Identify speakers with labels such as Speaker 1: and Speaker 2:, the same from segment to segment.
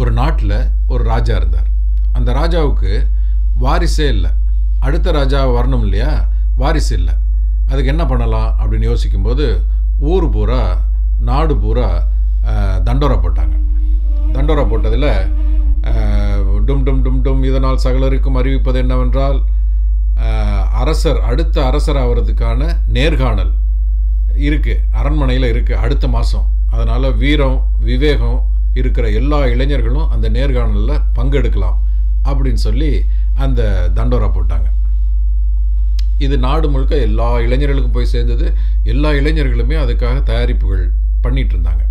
Speaker 1: ஒரு நாட்டில் ஒரு ராஜா இருந்தார். அந்த ராஜாவுக்கு வாரிசே இல்லை. அடுத்த ராஜா வரணும் இல்லையா? வாரிசு இல்லை. அதுக்கு என்ன பண்ணலாம் அப்படின்னு யோசிக்கும்போது ஊர் பூரா நாடு பூரா தண்டோரா போட்டாங்க. தண்டோரா போட்டதில் டும் டும் டும் டும் இதனால் சகலருக்கும் அறிவிப்பது என்னவென்றால் அரசர் அடுத்த அரசர் ஆகிறதுக்கான நேர்காணல் இருக்குது அரண்மனையில் இருக்குது அடுத்த மாதம் அதனால் வீரம் விவேகம் இருக்கிற எல்லா இளைஞர்களும் அந்த நேர்காணலில் பங்கெடுக்கலாம் அப்படின்னு சொல்லி அந்த தண்டோரா போட்டாங்க. இது நாடு முழுக்க எல்லா இளைஞர்களுக்கும் போய் சேர்ந்தது. எல்லா இளைஞர்களுமே அதுக்காக தயாரிப்புகள் பண்ணிகிட்டு இருந்தாங்க.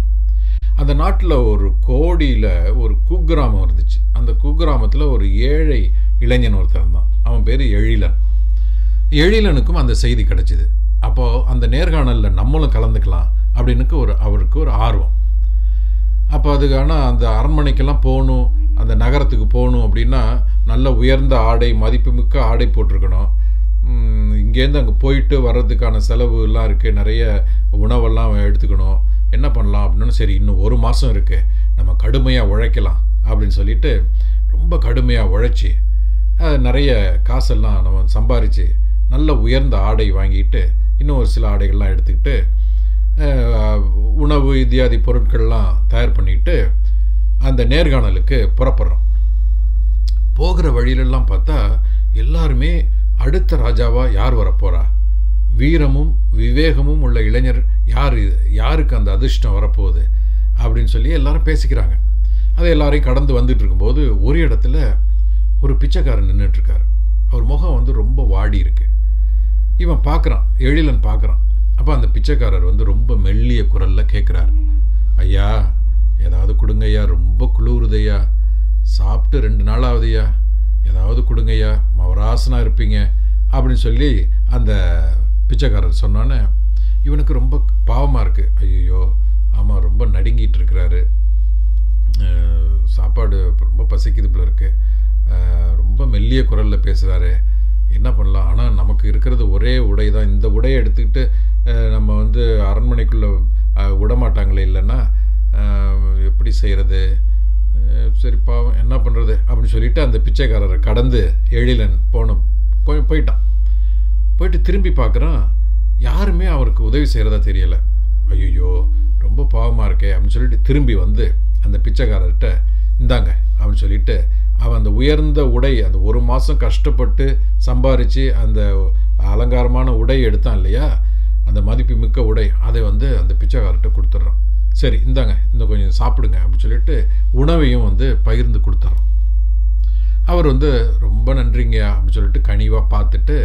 Speaker 1: அந்த நாட்டில் ஒரு கோடியில் ஒரு குக்கிராமம் இருந்துச்சு. அந்த குக்கிராமத்தில் ஒரு ஏழை இளைஞன் ஒருத்தர் இருந்தான். அவன் பேர் எழிலன். எழிலனுக்கும் அந்த செய்தி கிடச்சிது. அப்போது அந்த நேர்காணலில் நம்மளும் கலந்துக்கலாம் அப்படின்னுக்கு ஒரு அவருக்கு ஒரு ஆர்வம். அப்போ அதுக்கான அந்த அரண்மனைக்கெல்லாம் போகணும் அந்த நகரத்துக்கு போகணும் அப்படின்னா நல்ல உயர்ந்த ஆடை மதிப்புமிக்க ஆடை போட்டிருக்கணும். இங்கேருந்து அங்கே போயிட்டு வர்றதுக்கான செலவு எல்லாம் இருக்குது நிறைய உணவெல்லாம் எடுத்துக்கணும். என்ன பண்ணலாம் அப்படின்னா சரி இன்னும் ஒரு மாதம் இருக்குது நம்ம கடுமையாக உழைக்கலாம் அப்படின்னு சொல்லிட்டு ரொம்ப கடுமையாக உழைச்சி நிறைய காசெல்லாம் நம்ம சம்பாரித்து நல்ல உயர்ந்த ஆடை வாங்கிட்டு இன்னும் ஒரு சில ஆடைகள்லாம் எடுத்துக்கிட்டு இத்தியாதி பொருட்கள்லாம் தயார் பண்ணிட்டு அந்த நேர்காணலுக்கு புறப்படுறோம். போகிற வழியிலெல்லாம் பார்த்தா எல்லாருமே அடுத்த ராஜாவா யார் வரப்போறா? வீரமும் விவேகமும் உள்ள இளைஞர் யார் யாருக்கு அந்த அதிர்ஷ்டம் வரப்போகுது? அப்படின்னு சொல்லி எல்லாரும் பேசிக்கிறாங்க. அதை எல்லாரையும் கடந்து வந்துட்டு இருக்கும்போது ஒரு இடத்துல ஒரு பிச்சைக்காரன் நின்றுட்டுருக்கார் அவர் முகம் வந்து ரொம்ப வாடி இருக்கு. இவன் பார்க்குறான் எழிலன் பார்க்குறான். அப்போ அந்த பிச்சைக்காரர் வந்து ரொம்ப மெல்லிய குரலில் கேட்குறாரு ஐயா ஏதாவது கொடுங்கய்யா ரொம்ப குளிருதையா சாப்பிட்டு ரெண்டு நாள் ஆகுதுய்யா ஏதாவது கொடுங்கய்யா மவராசனாக இருப்பீங்க. அப்படின்னு சொல்லி அந்த பிச்சைக்காரர் சொன்னோன்னே இவனுக்கு ரொம்ப பாவமாக இருக்குது ஐயோ ஆமாம் ரொம்ப நடுங்கிட்டு இருக்கிறாரு. சாப்பாடு ரொம்ப பசிக்குது போல இருக்குது ரொம்ப மெல்லிய குரலில் பேசுகிறாரு என்ன பண்ணலாம்? ஆனால் நமக்கு இருக்கிறது ஒரே உடை தான் இந்த உடையை எடுத்துக்கிட்டு நம்ம வந்து அரண்மனைக்குள்ளே விடமாட்டாங்களே இல்லைன்னா எப்படி செய்கிறது சரி பாவம் என்ன பண்ணுறது அப்படின்னு சொல்லிட்டு அந்த பிச்சைக்காரரை கடந்து எழிலன் போன போய் போயிட்டான். போயிட்டு திரும்பி பார்க்குறான் யாருமே அவருக்கு உதவி செய்கிறதா தெரியலை. ஐயோ ரொம்ப பாவமாக இருக்கே அப்படின்னு சொல்லிட்டு திரும்பி வந்து அந்த பிச்சைக்காரர்கிட்ட இந்தாங்க அப்படின்னு சொல்லிட்டு அவன் அந்த உயர்ந்த உடை அந்த ஒரு மாதம் கஷ்டப்பட்டு சம்பாரித்து அந்த அலங்காரமான உடை எடுத்தான் இல்லையா? அந்த மதிப்பு மிக்க உடை அதை வந்து அந்த பிச்சைக்காரர்கிட்ட கொடுத்துட்றான். சரி இந்தாங்க இந்த கொஞ்சம் சாப்பிடுங்க அப்படின்னு சொல்லிட்டு உணவையும் வந்து பகிர்ந்து கொடுத்துட்றான். அவர் வந்து ரொம்ப நன்றிங்க அப்படின்னு சொல்லிட்டு கனிவாக பார்த்துட்டு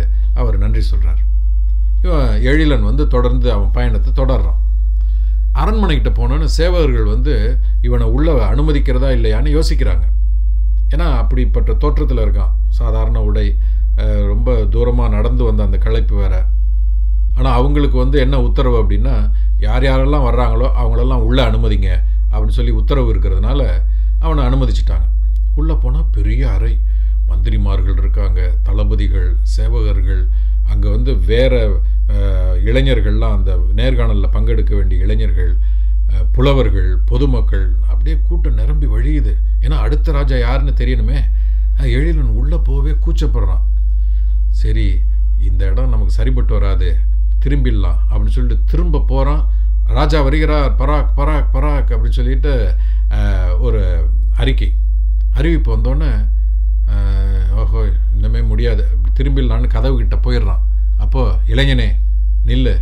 Speaker 1: அவர் நன்றி சொல்கிறார் இவன் எழிலன் வந்து தொடர்ந்து அவன் பயணத்தை தொடர்றான். அரண்மனைக்கிட்ட போனோன்னு சேவகர்கள் வந்து இவனை உள்ள அனுமதிக்கிறதா இல்லையான்னு யோசிக்கிறாங்க. ஏன்னா அப்படிப்பட்ட தோற்றத்தில் இருக்கான். சாதாரண உடை ரொம்ப தூரமாக நடந்து வந்த அந்த களைப்பு வேறு. அவங்களுக்கு வந்து என்ன உத்தரவு அப்படின்னா யார் யாரெல்லாம் வர்றாங்களோ அவங்களெல்லாம் உள்ளே அனுமதிங்க அப்படின்னு சொல்லி உத்தரவு இருக்கிறதுனால அவனை அனுமதிச்சிட்டாங்க. உள்ளே போனால் பெரிய அறை. மந்திரிமார்கள் இருக்காங்க தளபதிகள் சேவகர்கள் அங்கே வந்து வேற இளைஞர்கள்லாம் அந்த நேர்காணலில் பங்கெடுக்க வேண்டிய இளைஞர்கள் புலவர்கள் பொதுமக்கள் அப்படியே கூட்டம் நிரம்பி வழியுது. ஏன்னா அடுத்த ராஜா யாருன்னு தெரியணுமே. எழிலன் உள்ளே போகவே கூச்சப்படுறான். சரி இந்த இடம் நமக்கு சரிப்பட்டு வராது. திரும்பிடலாம் அப்படின்னு சொல்லிட்டு திரும்ப போகிறான் ராஜா வருகிறார். பராக் பராக் பராக் அப்படின்னு சொல்லிட்டு ஒரு அறிக்கை. அறிவிப்பு வந்தோடனே ஓஹோ இன்னமே முடியாது. திரும்பிடலான்னு கதவு கிட்ட போயிடுறான். அப்போது இளைஞனே நில்லு.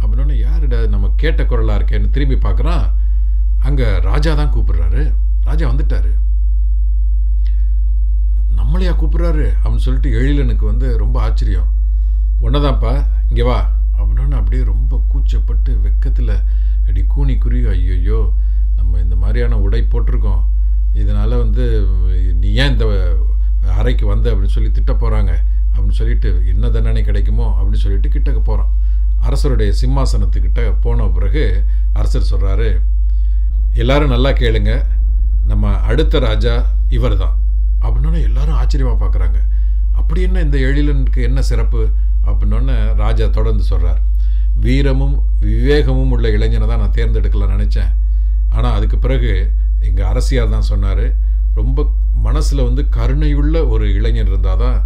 Speaker 1: அப்படின்னோடனே யாருடா நம்ம கேட்ட குரலாக இருக்கேன்னு திரும்பி பார்க்குறான். அங்கே ராஜா தான் கூப்பிடுறாரு. ராஜா வந்துட்டாரு. நம்மளையா கூப்பிட்றாரு? அப்படின்னு சொல்லிட்டு எழிலனுக்கு வந்து ரொம்ப ஆச்சரியம். ஒன்றுதான்ப்பா இங்கே வா. அப்படின்னு அப்படியே ரொம்ப கூச்சப்பட்டு வெக்கத்தில் அப்படி கூனி குருவி ஐயோயோ நம்ம இந்த மாதிரியான உடை போட்டிருக்கோம். இதனால் வந்து நீ ஏன் இந்த அறைக்கு வந்த? அப்படின்னு சொல்லி திட்ட போகிறாங்க அப்படின்னு சொல்லிட்டு என்ன தண்டனை கிடைக்குமோ? அப்படின்னு சொல்லிட்டு கிட்டக்க போகிறான் அரசருடைய சிம்மாசனத்துக்கிட்ட போன பிறகு அரசர் சொல்கிறாரு எல்லாரும் நல்லா கேளுங்க. நம்ம அடுத்த ராஜா இவர் தான் அப்படின்னோடனே எல்லாரும் ஆச்சரியமாக பார்க்குறாங்க அப்படி என்ன இந்த எழிலனுக்கு என்ன சிறப்பு? அப்படின்னோடனே ராஜா தொடர்ந்து சொல்கிறார் வீரமும் விவேகமும் உள்ள இளைஞனை தான் நான் தேர்ந்தெடுக்கலாம் நினச்சேன். ஆனால் அதுக்கு பிறகு எங்கள் அரசியார் தான் சொன்னார் ரொம்ப மனசில் வந்து கருணையுள்ள ஒரு இளைஞர் இருந்தால் தான்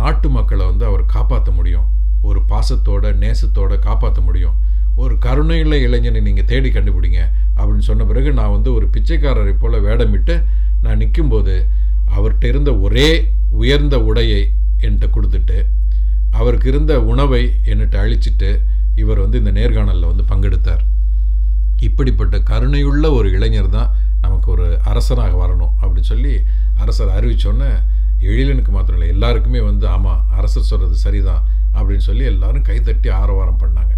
Speaker 1: நாட்டு மக்களை வந்து அவர் காப்பாற்ற முடியும். ஒரு பாசத்தோட நேசத்தோட காப்பாற்ற முடியும். ஒரு கருணையுள்ள இளைஞனை நீங்கள் தேடி கண்டுபிடிங்க. அப்படின்னு சொன்ன பிறகு நான் வந்து ஒரு பிச்சைக்காரரை போல் வேடமிட்டு நான் நிற்கும்போது அவர்கிட்ட இருந்த ஒரே உயர்ந்த உடையை என்கிட்ட கொடுத்துட்டு அவருக்கு இருந்த உணவை என்கிட்ட அழிச்சிட்டு இவர் வந்து இந்த நேர்காணலில் வந்து பங்கெடுத்தார். இப்படிப்பட்ட கருணையுள்ள ஒரு இளைஞர் தான் நமக்கு ஒரு அரசனாக வரணும் அப்படின்னு சொல்லி அரசர் அறிவிச்சோன்னே எழிலனுக்கு மாத்திரம் இல்லை எல்லாருக்குமே வந்து ஆமாம் அரசர் சொல்கிறது சரிதான் அப்படின்னு சொல்லி எல்லாரும் கைத்தட்டி ஆரவாரம் பண்ணாங்க.